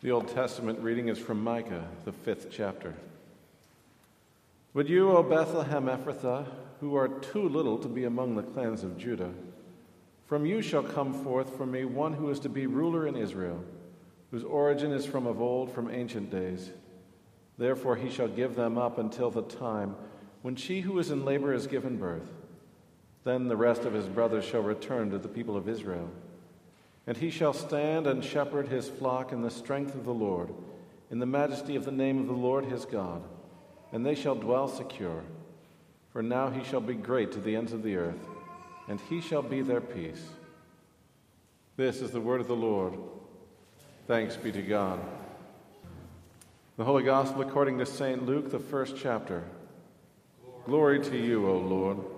The Old Testament reading is from Micah, the fifth chapter. But you, O Bethlehem Ephrathah, who are too little to be among the clans of Judah, from you shall come forth for me one who is to be ruler in Israel, whose origin is from of old, from ancient days. Therefore he shall give them up until the time when she who is in labor is given birth. Then the rest of his brothers shall return to the people of Israel. And he shall stand and shepherd his flock in the strength of the Lord, in the majesty of the name of the Lord his God. And they shall dwell secure. For now he shall be great to the ends of the earth, and he shall be their peace. This is the word of the Lord. Thanks be to God. The Holy Gospel according to St. Luke, the first chapter. Glory to you, O Lord.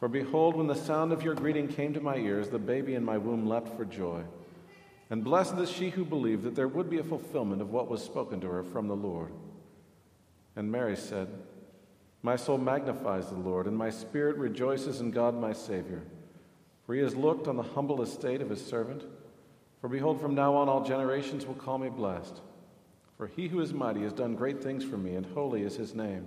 For behold, when the sound of your greeting came to my ears, the baby in my womb leapt for joy. And blessed is she who believed that there would be a fulfillment of what was spoken to her from the Lord. And Mary said, My soul magnifies the Lord, and my spirit rejoices in God my Savior. For he has looked on the humble estate of his servant. For behold, from now on all generations will call me blessed. For he who is mighty has done great things for me, and holy is his name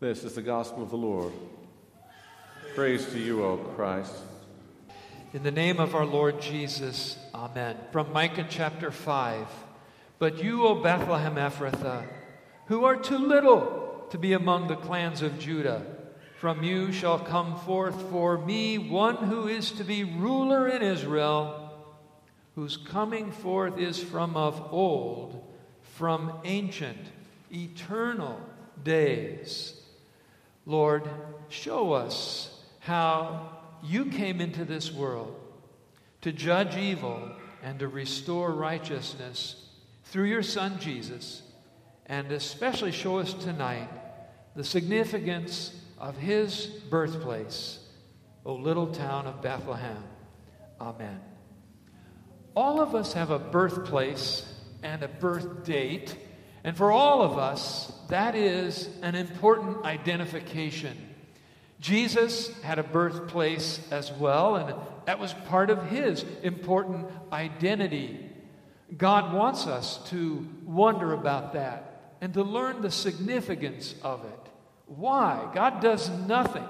This is the gospel of the Lord. Praise to you, O Christ. In the name of our Lord Jesus, Amen. From Micah chapter 5. But you, O Bethlehem Ephrathah, who are too little to be among the clans of Judah, from you shall come forth for me one who is to be ruler in Israel, whose coming forth is from of old, from ancient, eternal days. Lord, show us how you came into this world to judge evil and to restore righteousness through your Son Jesus, and especially show us tonight the significance of his birthplace, O little town of Bethlehem. Amen. All of us have a birthplace and a birth date and for all of us, that is an important identification. Jesus had a birthplace as well, and that was part of his important identity. God wants us to wonder about that and to learn the significance of it. Why? God does nothing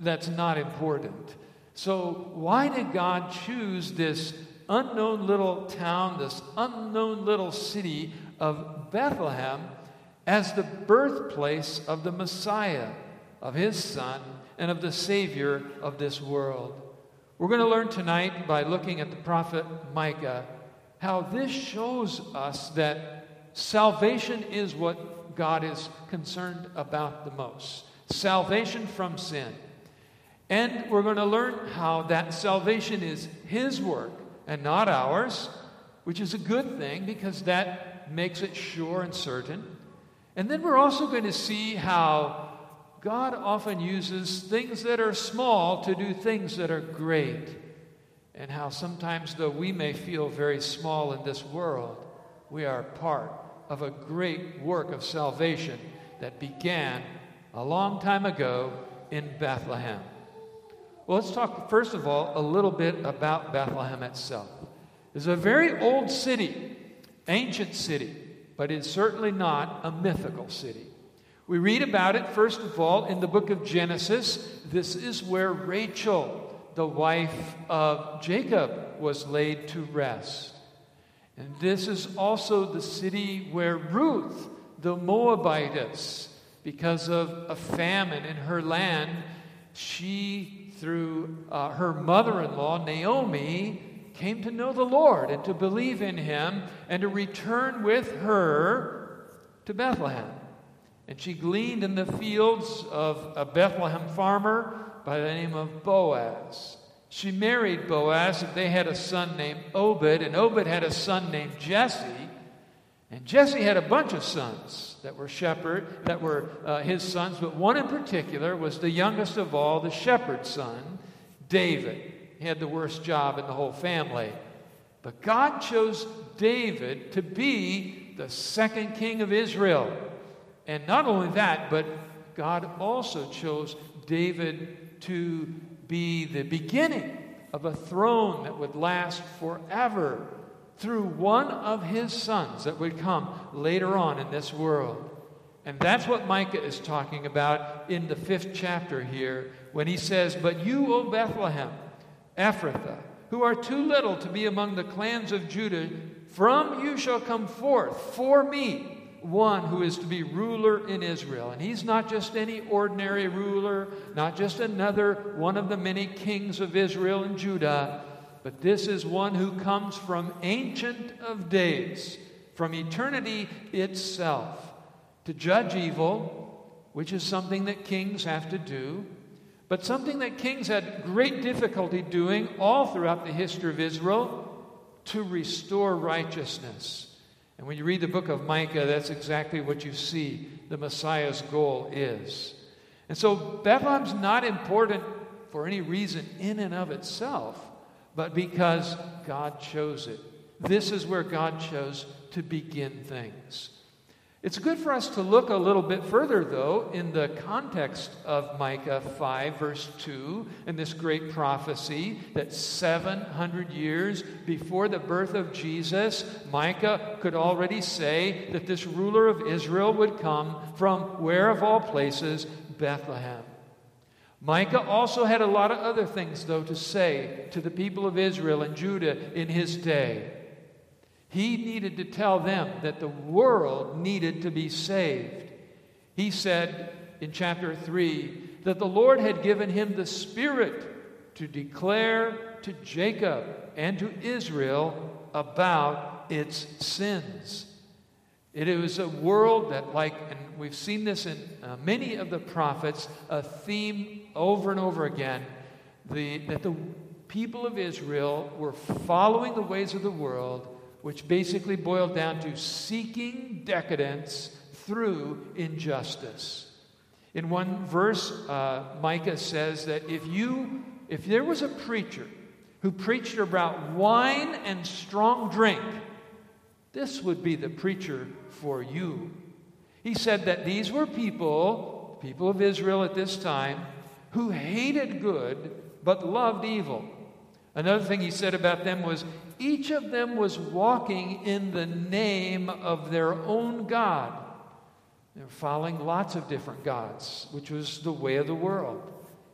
that's not important. So, why did God choose this unknown little town, this unknown little city of Bethlehem as the birthplace of the Messiah, of his Son, and of the Savior of this world. We're going to learn tonight by looking at the prophet Micah how this shows us that salvation is what God is concerned about the most salvation from sin. And we're going to learn how that salvation is His work and not ours, which is a good thing because that makes it sure and certain. And then we're also going to see how God often uses things that are small to do things that are great. And how sometimes, though we may feel very small in this world, we are part of a great work of salvation that began a long time ago in Bethlehem. Well, let's talk first of all a little bit about Bethlehem itself. It's a very old city ancient city, but it's certainly not a mythical city. We read about it, first of all, in the book of Genesis. This is where Rachel, the wife of Jacob, was laid to rest. And this is also the city where Ruth, the Moabitess. Because of a famine in her land, she, through uh, her mother in law, Naomi, came to know the Lord and to believe in him and to return with her to Bethlehem. And she gleaned in the fields of a Bethlehem farmer by the name of Boaz. She married Boaz, and they had a son named Obed, and Obed had a son named Jesse. And Jesse had a bunch of sons that were shepherd, that were uh, his sons, but one in particular was the youngest of all, the shepherd's son, David. He had the worst job in the whole family. But God chose David to be the second king of Israel. And not only that, but God also chose David to be the beginning of a throne that would last forever through one of his sons that would come later on in this world. And that's what Micah is talking about in the fifth chapter here when he says, But you, O Bethlehem, Ephrathah, who are too little to be among the clans of Judah, from you shall come forth for me one who is to be ruler in Israel. And he's not just any ordinary ruler, not just another one of the many kings of Israel and Judah, but this is one who comes from ancient of days, from eternity itself, to judge evil, which is something that kings have to do, but something that kings had great difficulty doing all throughout the history of Israel to restore righteousness. And when you read the book of Micah, that's exactly what you see the Messiah's goal is. And so Bethlehem's not important for any reason in and of itself, but because God chose it. This is where God chose to begin things. It's good for us to look a little bit further, though, in the context of Micah 5, verse 2, and this great prophecy that 700 years before the birth of Jesus, Micah could already say that this ruler of Israel would come from where of all places? Bethlehem. Micah also had a lot of other things, though, to say to the people of Israel and Judah in his day. He needed to tell them that the world needed to be saved. He said in chapter 3 that the Lord had given him the Spirit to declare to Jacob and to Israel about its sins. It was a world that, like, and we've seen this in uh, many of the prophets, a theme over and over again, the, that the people of Israel were following the ways of the world which basically boiled down to seeking decadence through injustice. In one verse, uh, Micah says that if you, if there was a preacher who preached about wine and strong drink, this would be the preacher for you. He said that these were people, people of Israel at this time, who hated good but loved evil. Another thing he said about them was each of them was walking in the name of their own God. They're following lots of different gods, which was the way of the world.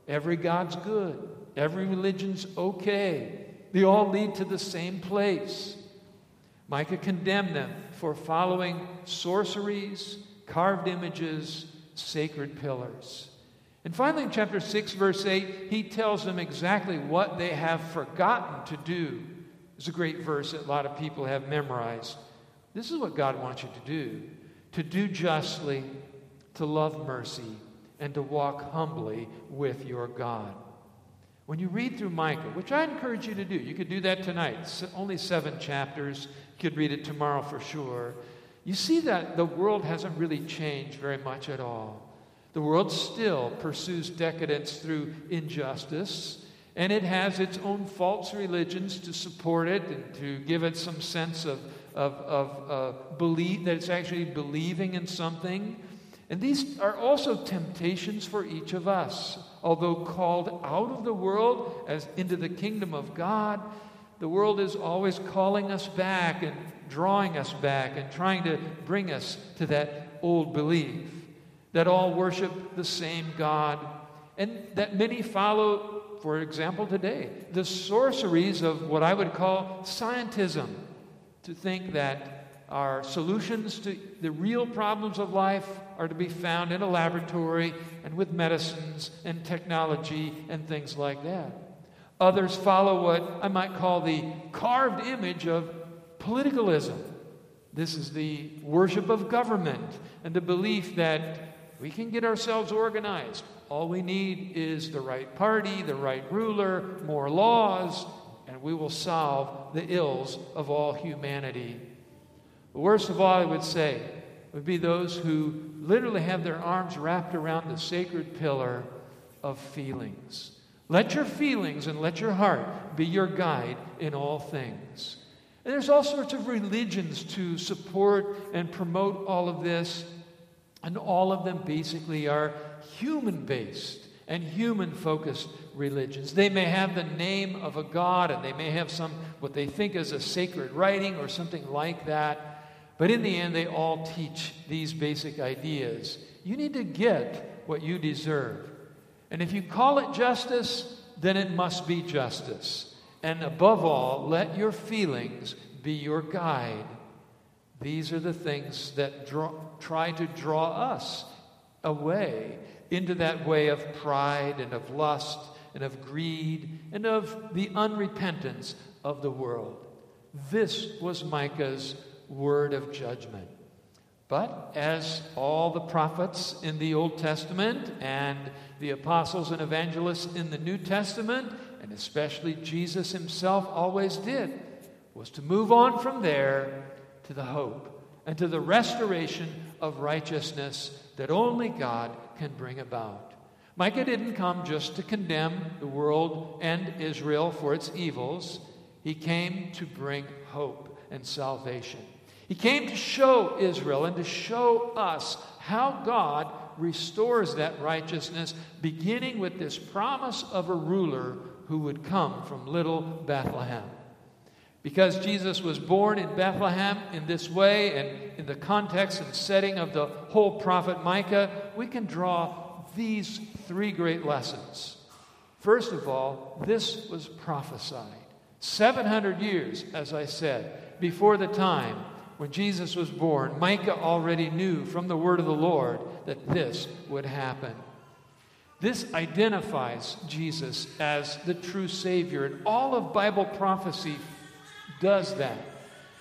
Every God's good, every religion's okay. They all lead to the same place. Micah condemned them for following sorceries, carved images, sacred pillars. And finally, in chapter 6, verse 8, he tells them exactly what they have forgotten to do. It's a great verse that a lot of people have memorized. This is what God wants you to do to do justly, to love mercy, and to walk humbly with your God. When you read through Micah, which I encourage you to do, you could do that tonight. It's only seven chapters. You could read it tomorrow for sure. You see that the world hasn't really changed very much at all. The world still pursues decadence through injustice, and it has its own false religions to support it and to give it some sense of, of, of uh, belief that it's actually believing in something. And these are also temptations for each of us. Although called out of the world as into the kingdom of God, the world is always calling us back and drawing us back and trying to bring us to that old belief that all worship the same God, and that many follow, for example, today, the sorceries of what I would call scientism, to think that our solutions to the real problems of life are to be found in a laboratory and with medicines and technology and things like that. Others follow what I might call the carved image of politicalism. This is the worship of government and the belief that we can get ourselves organized. All we need is the right party, the right ruler, more laws, and we will solve the ills of all humanity. The worst of all, I would say, would be those who literally have their arms wrapped around the sacred pillar of feelings. Let your feelings and let your heart be your guide in all things. And there's all sorts of religions to support and promote all of this, and all of them basically are human based and human focused religions. They may have the name of a god and they may have some what they think is a sacred writing or something like that. But in the end, they all teach these basic ideas. You need to get what you deserve. And if you call it justice, then it must be justice. And above all, let your feelings be your guide. These are the things that draw, try to draw us away into that way of pride and of lust and of greed and of the unrepentance of the world. This was Micah's word of judgment. But as all the prophets in the Old Testament and the apostles and evangelists in the New Testament, and especially Jesus himself always did, was to move on from there to the hope and to the restoration of righteousness that only God can bring about. Micah didn't come just to condemn the world and Israel for its evils, he came to bring hope and salvation. He came to show Israel and to show us how God restores that righteousness, beginning with this promise of a ruler who would come from little Bethlehem. Because Jesus was born in Bethlehem in this way, and in the context and setting of the whole prophet Micah, we can draw these three great lessons. First of all, this was prophesied. 700 years, as I said, before the time when Jesus was born, Micah already knew from the word of the Lord that this would happen. This identifies Jesus as the true Savior, and all of Bible prophecy does that.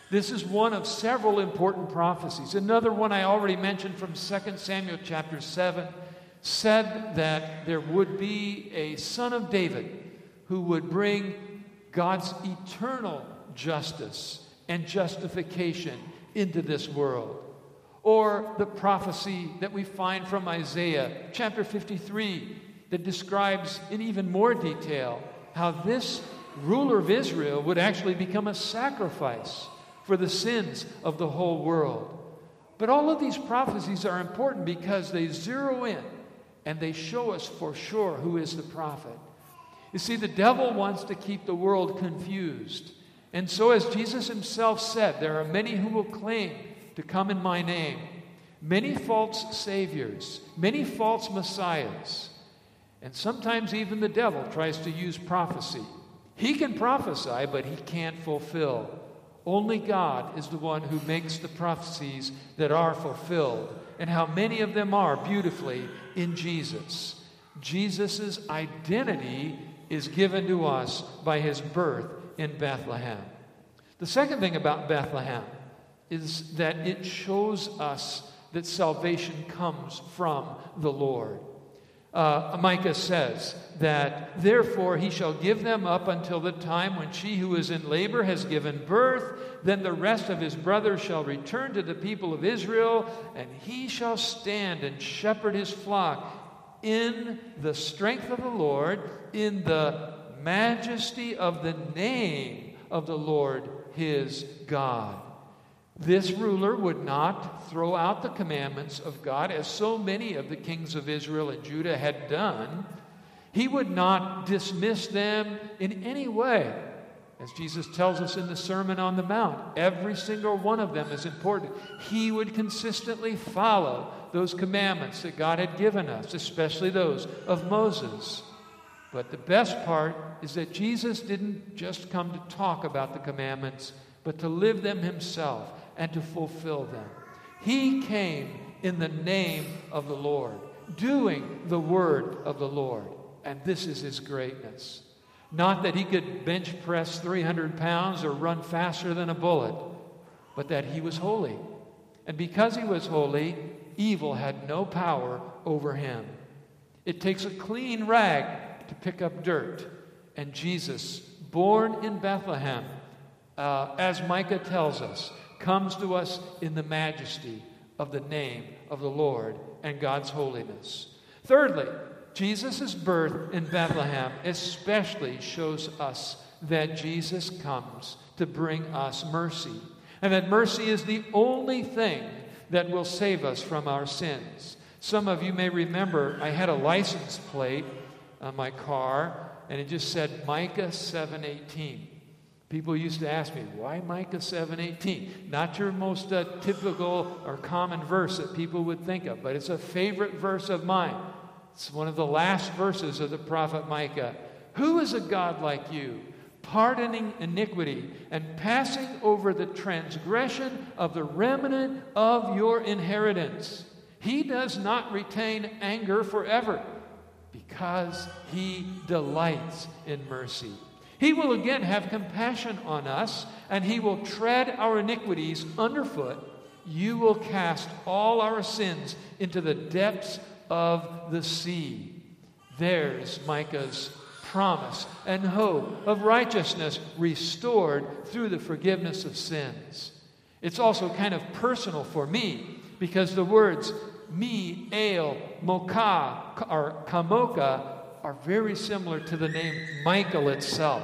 This is one of several important prophecies. Another one I already mentioned from 2 Samuel chapter 7 said that there would be a son of David who would bring God's eternal justice and justification into this world. Or the prophecy that we find from Isaiah chapter 53 that describes in even more detail how this ruler of Israel would actually become a sacrifice for the sins of the whole world. But all of these prophecies are important because they zero in and they show us for sure who is the prophet. You see, the devil wants to keep the world confused. And so, as Jesus himself said, there are many who will claim to come in my name, many false saviors, many false messiahs. And sometimes even the devil tries to use prophecy. He can prophesy, but he can't fulfill. Only God is the one who makes the prophecies that are fulfilled, and how many of them are beautifully in Jesus. Jesus' identity is given to us by his birth in Bethlehem. The second thing about Bethlehem is that it shows us that salvation comes from the Lord. Uh, Micah says that, therefore, he shall give them up until the time when she who is in labor has given birth. Then the rest of his brothers shall return to the people of Israel, and he shall stand and shepherd his flock in the strength of the Lord, in the majesty of the name of the Lord his God. This ruler would not throw out the commandments of God as so many of the kings of Israel and Judah had done. He would not dismiss them in any way. As Jesus tells us in the Sermon on the Mount, every single one of them is important. He would consistently follow those commandments that God had given us, especially those of Moses. But the best part is that Jesus didn't just come to talk about the commandments, but to live them himself and to fulfill them. He came in the name of the Lord, doing the word of the Lord. And this is his greatness. Not that he could bench press 300 pounds or run faster than a bullet, but that he was holy. And because he was holy, evil had no power over him. It takes a clean rag to pick up dirt. And Jesus, born in Bethlehem, uh, as Micah tells us, comes to us in the majesty of the name of the Lord and God's holiness. Thirdly, Jesus' birth in Bethlehem especially shows us that Jesus comes to bring us mercy, and that mercy is the only thing that will save us from our sins. Some of you may remember I had a license plate on my car, and it just said Micah 718. People used to ask me, why Micah 7:18? Not your most uh, typical or common verse that people would think of, but it's a favorite verse of mine. It's one of the last verses of the prophet Micah. Who is a God like you, pardoning iniquity and passing over the transgression of the remnant of your inheritance? He does not retain anger forever because he delights in mercy. He will again have compassion on us, and He will tread our iniquities underfoot. You will cast all our sins into the depths of the sea. There's Micah's promise and hope of righteousness restored through the forgiveness of sins. It's also kind of personal for me because the words me, ale, mocha, or kamoka are very similar to the name Michael itself.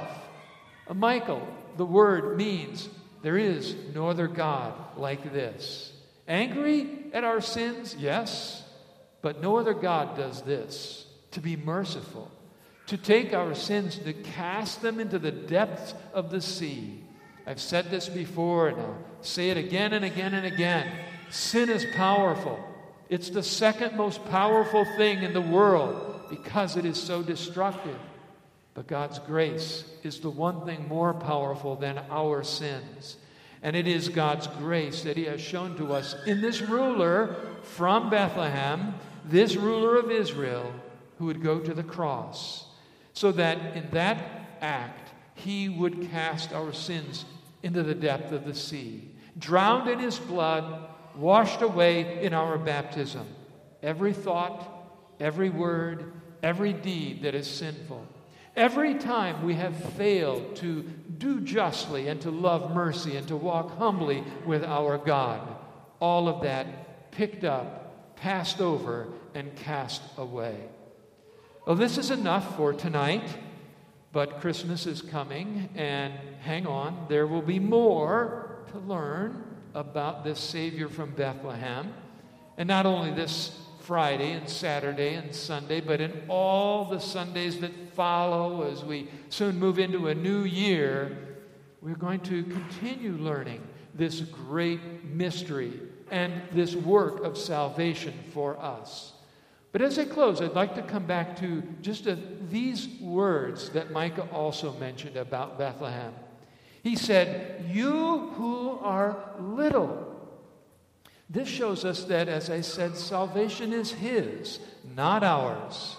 Uh, Michael, the word means there is no other God like this. Angry at our sins? Yes. But no other God does this to be merciful, to take our sins, to cast them into the depths of the sea. I've said this before, and I'll say it again and again and again. Sin is powerful. It's the second most powerful thing in the world because it is so destructive. But God's grace is the one thing more powerful than our sins. And it is God's grace that He has shown to us in this ruler from Bethlehem, this ruler of Israel, who would go to the cross, so that in that act He would cast our sins into the depth of the sea, drowned in His blood, washed away in our baptism. Every thought, every word, every deed that is sinful. Every time we have failed to do justly and to love mercy and to walk humbly with our God, all of that picked up, passed over, and cast away. Well, this is enough for tonight, but Christmas is coming, and hang on, there will be more to learn about this Savior from Bethlehem. And not only this Friday and Saturday and Sunday, but in all the Sundays that follow as we soon move into a new year, we're going to continue learning this great mystery and this work of salvation for us. But as I close, I'd like to come back to just a, these words that Micah also mentioned about Bethlehem. He said, You who are little, this shows us that, as I said, salvation is His, not ours.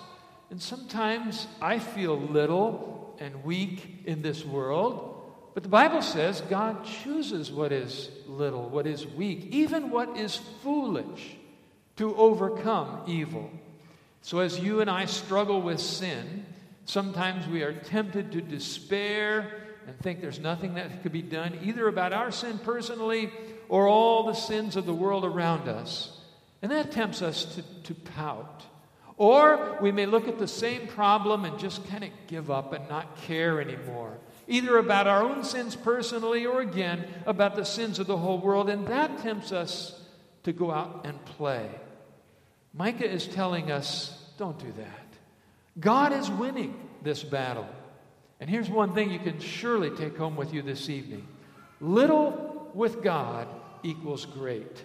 And sometimes I feel little and weak in this world, but the Bible says God chooses what is little, what is weak, even what is foolish to overcome evil. So, as you and I struggle with sin, sometimes we are tempted to despair and think there's nothing that could be done either about our sin personally or all the sins of the world around us. And that tempts us to, to pout. Or we may look at the same problem and just kind of give up and not care anymore, either about our own sins personally or again about the sins of the whole world. And that tempts us to go out and play. Micah is telling us don't do that. God is winning this battle. And here's one thing you can surely take home with you this evening little with God equals great.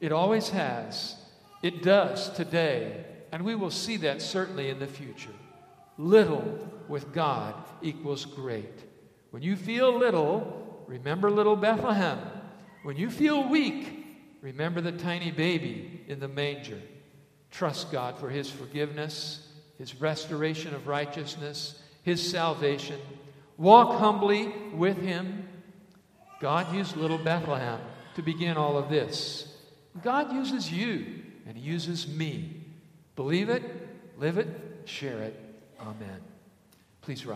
It always has. It does today. And we will see that certainly in the future. Little with God equals great. When you feel little, remember little Bethlehem. When you feel weak, remember the tiny baby in the manger. Trust God for his forgiveness, his restoration of righteousness, his salvation. Walk humbly with him. God used little Bethlehem to begin all of this. God uses you, and he uses me. Believe it, live it, share it. Amen. Please rise.